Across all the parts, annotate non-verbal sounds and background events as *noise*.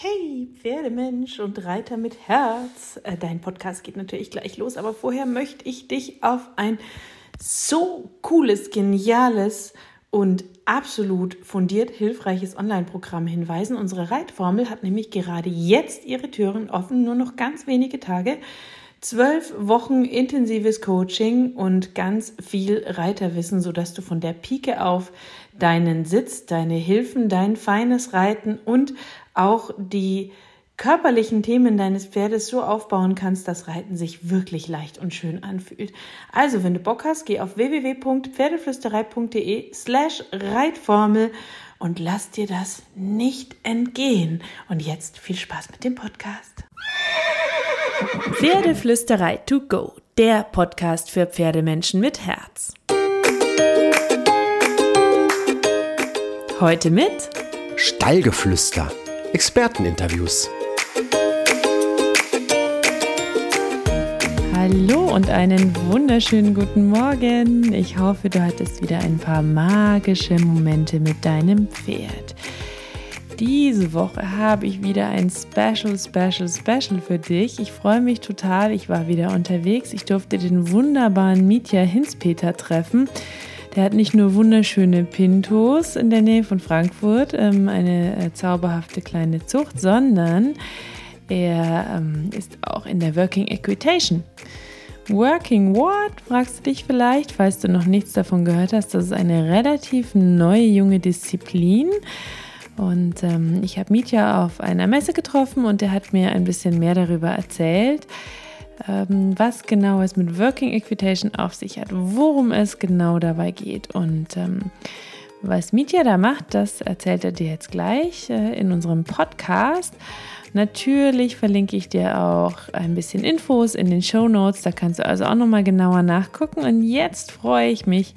Hey, Pferdemensch und Reiter mit Herz. Äh, dein Podcast geht natürlich gleich los, aber vorher möchte ich dich auf ein so cooles, geniales und absolut fundiert hilfreiches Online-Programm hinweisen. Unsere Reitformel hat nämlich gerade jetzt ihre Türen offen, nur noch ganz wenige Tage. Zwölf Wochen intensives Coaching und ganz viel Reiterwissen, sodass du von der Pike auf deinen Sitz, deine Hilfen, dein feines Reiten und auch die körperlichen Themen deines Pferdes so aufbauen kannst, dass Reiten sich wirklich leicht und schön anfühlt. Also, wenn du Bock hast, geh auf www.pferdeflüsterei.de slash Reitformel und lass dir das nicht entgehen. Und jetzt viel Spaß mit dem Podcast. Pferdeflüsterei to go, der Podcast für Pferdemenschen mit Herz. Heute mit Stallgeflüster, Experteninterviews. Hallo und einen wunderschönen guten Morgen. Ich hoffe, du hattest wieder ein paar magische Momente mit deinem Pferd. Diese Woche habe ich wieder ein Special, Special, Special für dich. Ich freue mich total. Ich war wieder unterwegs. Ich durfte den wunderbaren Mietja Hinspeter treffen. Der hat nicht nur wunderschöne Pintos in der Nähe von Frankfurt, ähm, eine äh, zauberhafte kleine Zucht, sondern er ähm, ist auch in der Working Equitation. Working what? fragst du dich vielleicht, falls du noch nichts davon gehört hast. Das ist eine relativ neue junge Disziplin. Und ähm, ich habe Mietja auf einer Messe getroffen und er hat mir ein bisschen mehr darüber erzählt, ähm, was genau es mit Working Equitation auf sich hat, worum es genau dabei geht. Und ähm, was Mietja da macht, das erzählt er dir jetzt gleich äh, in unserem Podcast. Natürlich verlinke ich dir auch ein bisschen Infos in den Show Notes, da kannst du also auch nochmal genauer nachgucken. Und jetzt freue ich mich,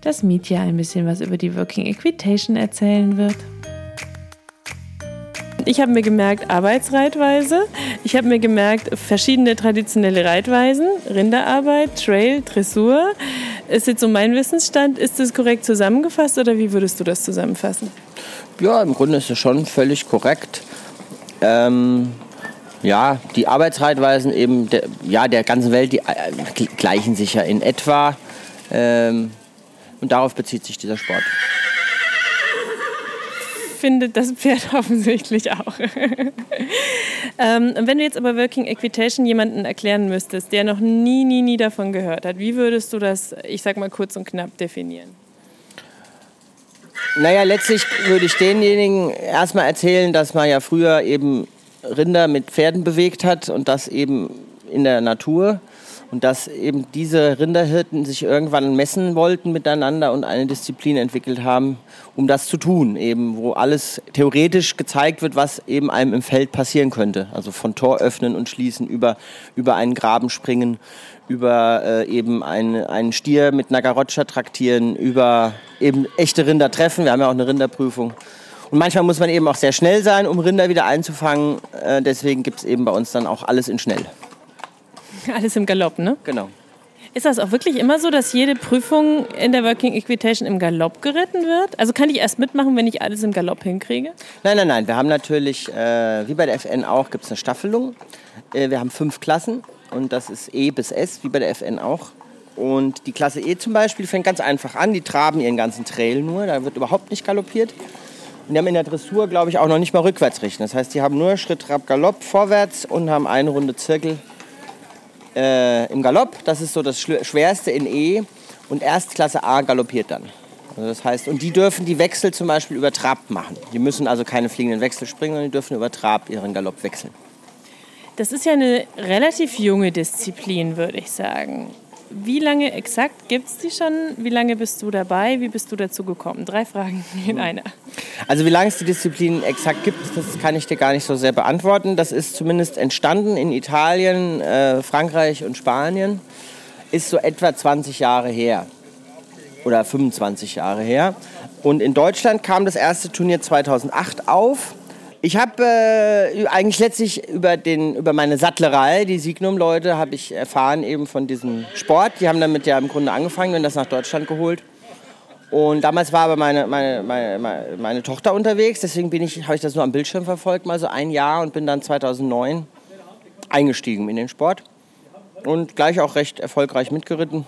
dass Mietja ein bisschen was über die Working Equitation erzählen wird. Ich habe mir gemerkt Arbeitsreitweise. Ich habe mir gemerkt verschiedene traditionelle Reitweisen, Rinderarbeit, Trail, Dressur. Ist jetzt so mein Wissensstand. Ist das korrekt zusammengefasst oder wie würdest du das zusammenfassen? Ja, im Grunde ist es schon völlig korrekt. Ähm, ja, die Arbeitsreitweisen eben der, ja, der ganzen Welt, die äh, gleichen sich ja in etwa. Ähm, und darauf bezieht sich dieser Sport findet das Pferd *laughs* offensichtlich auch. ähm, wenn du jetzt aber Working Equitation jemanden erklären müsstest, der noch nie, nie, nie davon gehört hat, wie würdest du das, ich sag mal kurz und knapp definieren? Naja, letztlich würde ich denjenigen erstmal erzählen, dass man ja früher eben Rinder mit Pferden bewegt hat und das eben in der Natur. Und dass eben diese Rinderhirten sich irgendwann messen wollten miteinander und eine Disziplin entwickelt haben, um das zu tun, eben wo alles theoretisch gezeigt wird, was eben einem im Feld passieren könnte. Also von Tor öffnen und schließen, über, über einen Graben springen, über äh, eben einen, einen Stier mit einer Garotscha traktieren, über eben echte Rinder treffen. Wir haben ja auch eine Rinderprüfung. Und manchmal muss man eben auch sehr schnell sein, um Rinder wieder einzufangen. Äh, deswegen gibt es eben bei uns dann auch alles in schnell. *laughs* Alles im Galopp, ne? Genau. Ist das auch wirklich immer so, dass jede Prüfung in der Working Equitation im Galopp geritten wird? Also kann ich erst mitmachen, wenn ich alles im Galopp hinkriege? Nein, nein, nein. Wir haben natürlich, äh, wie bei der FN auch, gibt es eine Staffelung. Äh, wir haben fünf Klassen und das ist E bis S, wie bei der FN auch. Und die Klasse E zum Beispiel fängt ganz einfach an. Die traben ihren ganzen Trail nur, da wird überhaupt nicht galoppiert. Und die haben in der Dressur, glaube ich, auch noch nicht mal rückwärts richten. Das heißt, die haben nur Schritt, Trab, Galopp vorwärts und haben eine Runde Zirkel äh, im Galopp. Das ist so das Schwerste in E. Und Erstklasse A galoppiert dann. Also das heißt, und die dürfen die Wechsel zum Beispiel über Trab machen. Die müssen also keine fliegenden Wechsel springen, sondern die dürfen über Trab ihren Galopp wechseln. Das ist ja eine relativ junge Disziplin, würde ich sagen. Wie lange exakt gibt es die schon? Wie lange bist du dabei? Wie bist du dazu gekommen? Drei Fragen *laughs* in einer. Also wie lange es die Disziplin exakt gibt, das kann ich dir gar nicht so sehr beantworten. Das ist zumindest entstanden in Italien, äh, Frankreich und Spanien. Ist so etwa 20 Jahre her. Oder 25 Jahre her. Und in Deutschland kam das erste Turnier 2008 auf. Ich habe äh, eigentlich letztlich über, den, über meine Sattlerei, die Signum-Leute, habe ich erfahren eben von diesem Sport. Die haben damit ja im Grunde angefangen und das nach Deutschland geholt. Und damals war aber meine, meine, meine, meine, Tochter unterwegs, deswegen ich, habe ich das nur am Bildschirm verfolgt, mal so ein Jahr und bin dann 2009 eingestiegen in den Sport und gleich auch recht erfolgreich mitgeritten.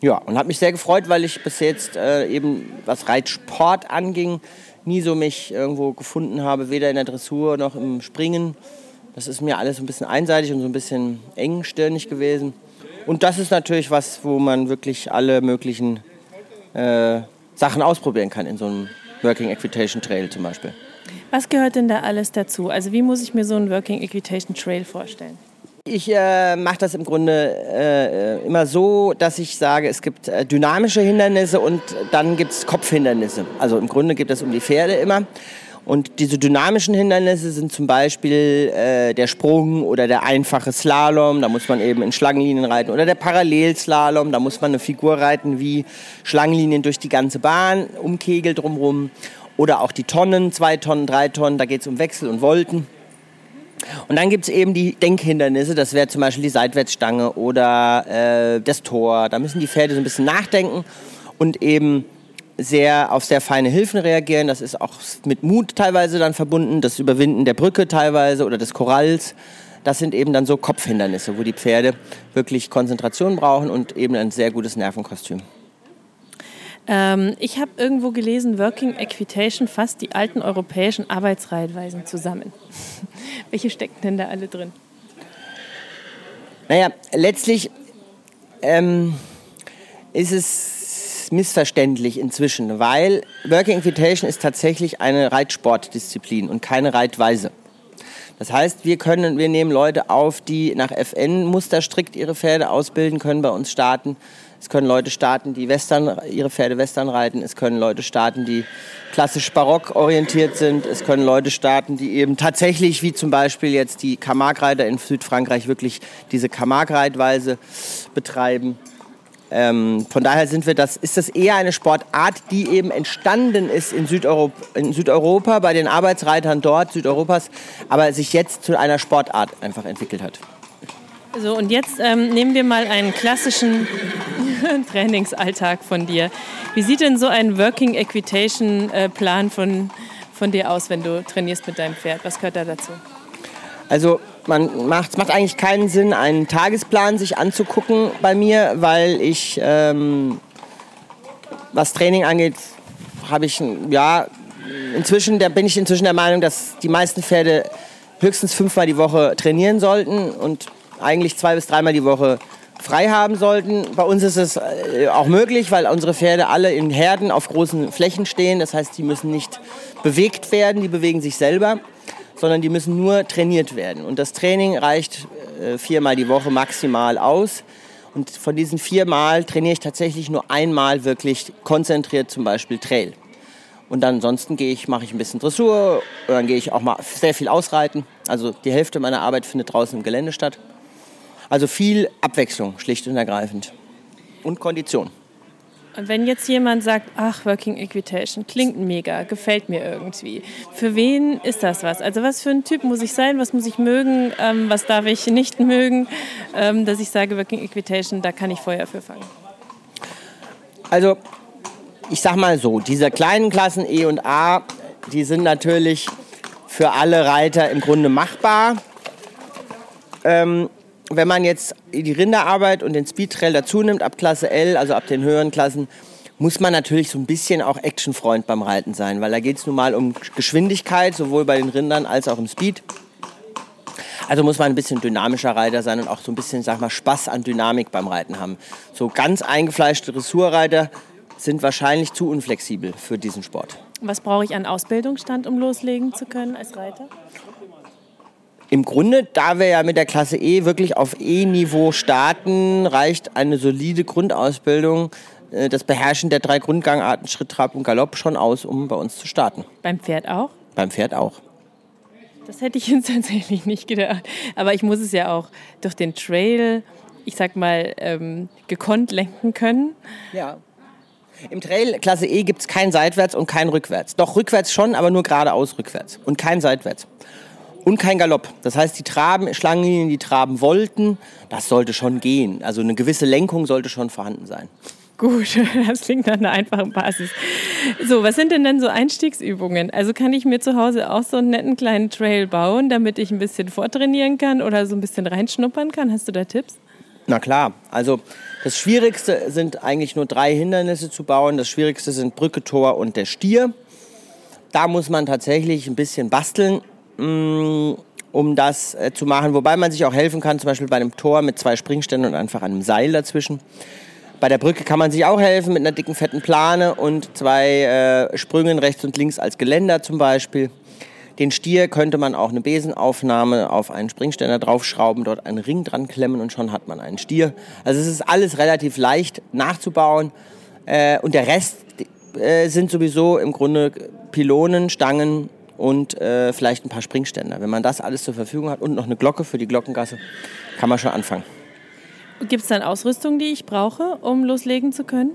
Ja, und habe mich sehr gefreut, weil ich bis jetzt äh, eben, was Reitsport anging, nie so mich irgendwo gefunden habe, weder in der Dressur noch im Springen. Das ist mir alles ein bisschen einseitig und so ein bisschen engstirnig gewesen. Und das ist natürlich was, wo man wirklich alle möglichen äh, Sachen ausprobieren kann in so einem Working Equitation Trail zum Beispiel. Was gehört denn da alles dazu? Also wie muss ich mir so einen Working Equitation Trail vorstellen? Ich äh, mache das im Grunde äh, immer so, dass ich sage, es gibt äh, dynamische Hindernisse und dann gibt es Kopfhindernisse. Also im Grunde geht es um die Pferde immer. Und diese dynamischen Hindernisse sind zum Beispiel äh, der Sprung oder der einfache Slalom, da muss man eben in Schlangenlinien reiten, oder der Parallelslalom, da muss man eine Figur reiten wie Schlangenlinien durch die ganze Bahn, um Kegel drumherum. Oder auch die Tonnen, zwei Tonnen, drei Tonnen, da geht es um Wechsel und Volten. Und dann gibt es eben die Denkhindernisse, das wäre zum Beispiel die Seitwärtsstange oder äh, das Tor. Da müssen die Pferde so ein bisschen nachdenken und eben sehr auf sehr feine Hilfen reagieren. Das ist auch mit Mut teilweise dann verbunden, das Überwinden der Brücke teilweise oder des Koralls. Das sind eben dann so Kopfhindernisse, wo die Pferde wirklich Konzentration brauchen und eben ein sehr gutes Nervenkostüm. Ähm, ich habe irgendwo gelesen, Working Equitation fasst die alten europäischen Arbeitsreitweisen zusammen. *laughs* Welche stecken denn da alle drin? Naja, letztlich ähm, ist es missverständlich inzwischen, weil Working Equitation ist tatsächlich eine Reitsportdisziplin und keine Reitweise. Das heißt, wir können, wir nehmen Leute auf, die nach FN-Muster strikt ihre Pferde ausbilden, können bei uns starten. Es können Leute starten, die Western, ihre Pferde Western reiten. Es können Leute starten, die klassisch barock orientiert sind. Es können Leute starten, die eben tatsächlich, wie zum Beispiel jetzt die Camargue-Reiter in Südfrankreich, wirklich diese Camargue-Reitweise betreiben. Ähm, von daher sind wir das, ist das eher eine Sportart, die eben entstanden ist in Südeuropa, in Südeuropa bei den Arbeitsreitern dort, Südeuropas, aber sich jetzt zu einer Sportart einfach entwickelt hat. So, und jetzt ähm, nehmen wir mal einen klassischen *laughs* Trainingsalltag von dir. Wie sieht denn so ein Working Equitation äh, Plan von, von dir aus, wenn du trainierst mit deinem Pferd? Was gehört da dazu? Also man macht, es macht eigentlich keinen Sinn, einen Tagesplan sich anzugucken bei mir, weil ich, ähm, was Training angeht, habe ich, ja, inzwischen, da bin ich inzwischen der Meinung, dass die meisten Pferde höchstens fünfmal die Woche trainieren sollten und eigentlich zwei bis dreimal die Woche frei haben sollten. Bei uns ist es äh, auch möglich, weil unsere Pferde alle in Herden auf großen Flächen stehen. Das heißt, die müssen nicht bewegt werden, die bewegen sich selber, sondern die müssen nur trainiert werden. Und das Training reicht äh, viermal die Woche maximal aus. Und von diesen viermal trainiere ich tatsächlich nur einmal wirklich konzentriert, zum Beispiel Trail. Und dann ansonsten gehe ich, mache ich ein bisschen Dressur, und dann gehe ich auch mal sehr viel ausreiten. Also die Hälfte meiner Arbeit findet draußen im Gelände statt. Also viel Abwechslung, schlicht und ergreifend. Und Kondition. Und wenn jetzt jemand sagt, ach, Working Equitation klingt mega, gefällt mir irgendwie, für wen ist das was? Also was für ein Typ muss ich sein, was muss ich mögen, ähm, was darf ich nicht mögen, ähm, dass ich sage, Working Equitation, da kann ich Feuer für fangen? Also ich sag mal so, diese kleinen Klassen E und A, die sind natürlich für alle Reiter im Grunde machbar. Ähm, wenn man jetzt die Rinderarbeit und den Speedtrail dazu nimmt, ab Klasse L, also ab den höheren Klassen, muss man natürlich so ein bisschen auch Actionfreund beim Reiten sein, weil da geht es nun mal um Geschwindigkeit, sowohl bei den Rindern als auch im Speed. Also muss man ein bisschen dynamischer Reiter sein und auch so ein bisschen, sag mal, Spaß an Dynamik beim Reiten haben. So ganz eingefleischte Dressurreiter sind wahrscheinlich zu unflexibel für diesen Sport. Was brauche ich an Ausbildungsstand, um loslegen zu können als Reiter? Im Grunde, da wir ja mit der Klasse E wirklich auf E-Niveau starten, reicht eine solide Grundausbildung, äh, das Beherrschen der drei Grundgangarten Schritt, Trab und Galopp schon aus, um bei uns zu starten. Beim Pferd auch? Beim Pferd auch. Das hätte ich *laughs* jetzt tatsächlich nicht gedacht. Aber ich muss es ja auch durch den Trail, ich sag mal, ähm, gekonnt lenken können. Ja. Im Trail Klasse E gibt es kein Seitwärts und kein Rückwärts. Doch rückwärts schon, aber nur geradeaus rückwärts. Und kein Seitwärts. Und kein Galopp. Das heißt, die Traben, Schlangenlinien, die traben wollten, das sollte schon gehen. Also eine gewisse Lenkung sollte schon vorhanden sein. Gut, *laughs* das klingt nach einer einfachen Basis. So, was sind denn dann so Einstiegsübungen? Also kann ich mir zu Hause auch so einen netten kleinen Trail bauen, damit ich ein bisschen vortrainieren kann oder so ein bisschen reinschnuppern kann? Hast du da Tipps? Na klar, also das Schwierigste sind eigentlich nur drei Hindernisse zu bauen. Das Schwierigste sind Brücke, Tor und der Stier. Da muss man tatsächlich ein bisschen basteln, mm, um das äh, zu machen. Wobei man sich auch helfen kann, zum Beispiel bei einem Tor mit zwei Springständen und einfach einem Seil dazwischen. Bei der Brücke kann man sich auch helfen mit einer dicken, fetten Plane und zwei äh, Sprüngen rechts und links als Geländer zum Beispiel. Den Stier könnte man auch eine Besenaufnahme auf einen Springständer draufschrauben, dort einen Ring dran klemmen und schon hat man einen Stier. Also es ist alles relativ leicht nachzubauen. Äh, und der Rest äh, sind sowieso im Grunde Pylonen, Stangen und äh, vielleicht ein paar Springständer. Wenn man das alles zur Verfügung hat und noch eine Glocke für die Glockengasse, kann man schon anfangen. Gibt es dann Ausrüstung, die ich brauche, um loslegen zu können?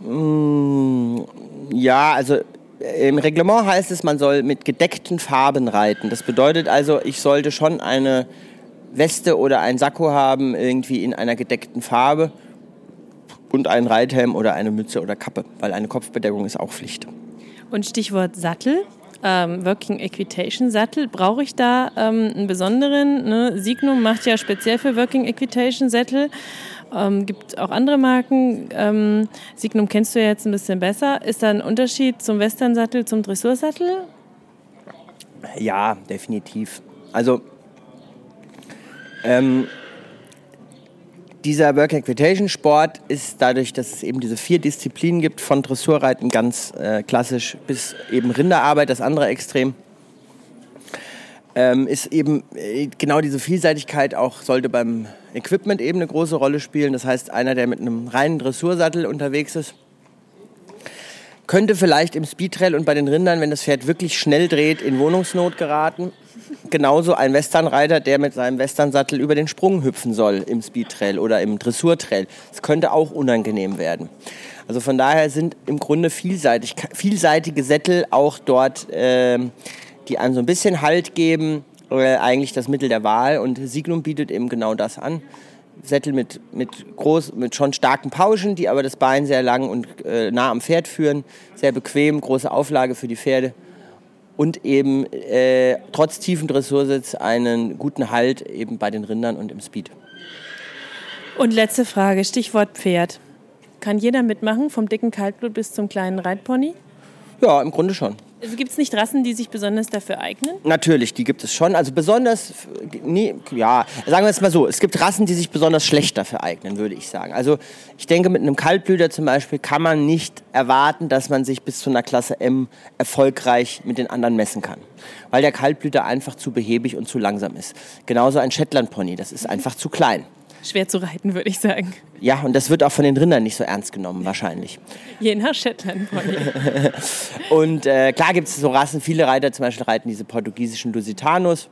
Mm, ja, also äh, im Reglement heißt es, man soll mit gedeckten Farben reiten. Das bedeutet also, ich sollte schon eine Weste oder ein Sakko haben, irgendwie in einer gedeckten Farbe und einen Reithelm oder eine Mütze oder Kappe, weil eine Kopfbedeckung ist auch Pflicht. Und Stichwort Sattel ähm, Working Equitation Sattel. Brauche ich da ähm, einen besonderen? Ne? Signum macht ja speziell für Working Equitation Sättel. Ähm, gibt auch andere Marken. Ähm, Signum kennst du ja jetzt ein bisschen besser. Ist da ein Unterschied zum Western-Sattel, zum Dressursattel? Ja, definitiv. Also ähm, dieser Work Equitation Sport ist dadurch, dass es eben diese vier Disziplinen gibt, von Dressurreiten ganz äh, klassisch bis eben Rinderarbeit, das andere Extrem, ähm, ist eben äh, genau diese Vielseitigkeit auch sollte beim Equipment eben eine große Rolle spielen. Das heißt, einer, der mit einem reinen Dressursattel unterwegs ist, könnte vielleicht im Speedtrail und bei den Rindern, wenn das Pferd wirklich schnell dreht, in Wohnungsnot geraten genauso ein Westernreiter, der mit seinem Westernsattel über den Sprung hüpfen soll im Speedtrail oder im Dressurtrail. Das könnte auch unangenehm werden. Also von daher sind im Grunde vielseitig, vielseitige Sättel auch dort, äh, die einem so ein bisschen Halt geben, äh, eigentlich das Mittel der Wahl. Und Signum bietet eben genau das an. Sättel mit, mit, groß, mit schon starken Pauschen, die aber das Bein sehr lang und äh, nah am Pferd führen. Sehr bequem, große Auflage für die Pferde und eben äh, trotz tiefen Dressursitz einen guten Halt eben bei den Rindern und im Speed. Und letzte Frage, Stichwort Pferd. Kann jeder mitmachen, vom dicken Kaltblut bis zum kleinen Reitpony? Ja, im Grunde schon. Also gibt es nicht Rassen, die sich besonders dafür eignen? Natürlich, die gibt es schon. Also besonders, nee, ja, sagen wir es mal so, es gibt Rassen, die sich besonders schlecht dafür eignen, würde ich sagen. Also ich denke, mit einem Kaltblüter zum Beispiel kann man nicht erwarten, dass man sich bis zu einer Klasse M erfolgreich mit den anderen messen kann. Weil der Kaltblüter einfach zu behäbig und zu langsam ist. Genauso ein Shetland-Pony, das ist einfach zu klein schwer zu reiten, würde ich sagen. Ja, und das wird auch von den Rindern nicht so ernst genommen, wahrscheinlich. Je nach Shetland-Pony. *laughs* und äh, klar gibt es so Rassen, viele Reiter zum Beispiel reiten diese portugiesischen Lusitanos.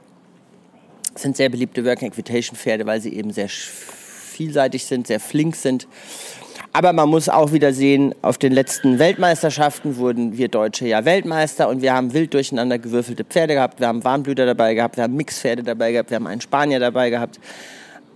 Das sind sehr beliebte Working Equitation Pferde, weil sie eben sehr vielseitig sind, sehr flink sind. Aber man muss auch wieder sehen, auf den letzten Weltmeisterschaften wurden wir Deutsche ja Weltmeister und wir haben wild durcheinander gewürfelte Pferde gehabt. Wir haben Warmblüter dabei gehabt, wir haben Mixpferde dabei gehabt, wir haben einen Spanier dabei gehabt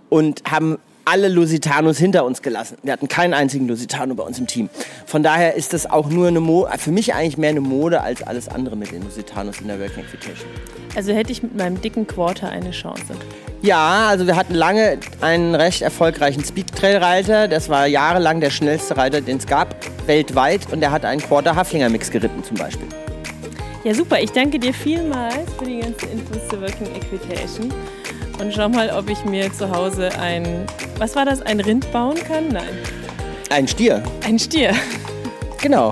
und haben alle Lusitanos hinter uns gelassen. Wir hatten keinen einzigen Lusitano bei uns im Team. Von daher ist das auch nur eine Mode, für mich eigentlich mehr eine Mode als alles andere mit den Lusitanos in der Working Equitation. Also hätte ich mit meinem dicken Quarter eine Chance. Ja, also wir hatten lange einen recht erfolgreichen Speed-Trail-Reiter. Das war jahrelang der schnellste Reiter, den es gab, weltweit. Und der hat einen Quarter-Haflinger-Mix geritten zum Beispiel. Ja, super. Ich danke dir vielmals für die ganzen Infos zur Working Equitation und schau mal, ob ich mir zu Hause ein, was war das, ein Rind bauen kann? Nein. Ein Stier. Ein Stier. Genau.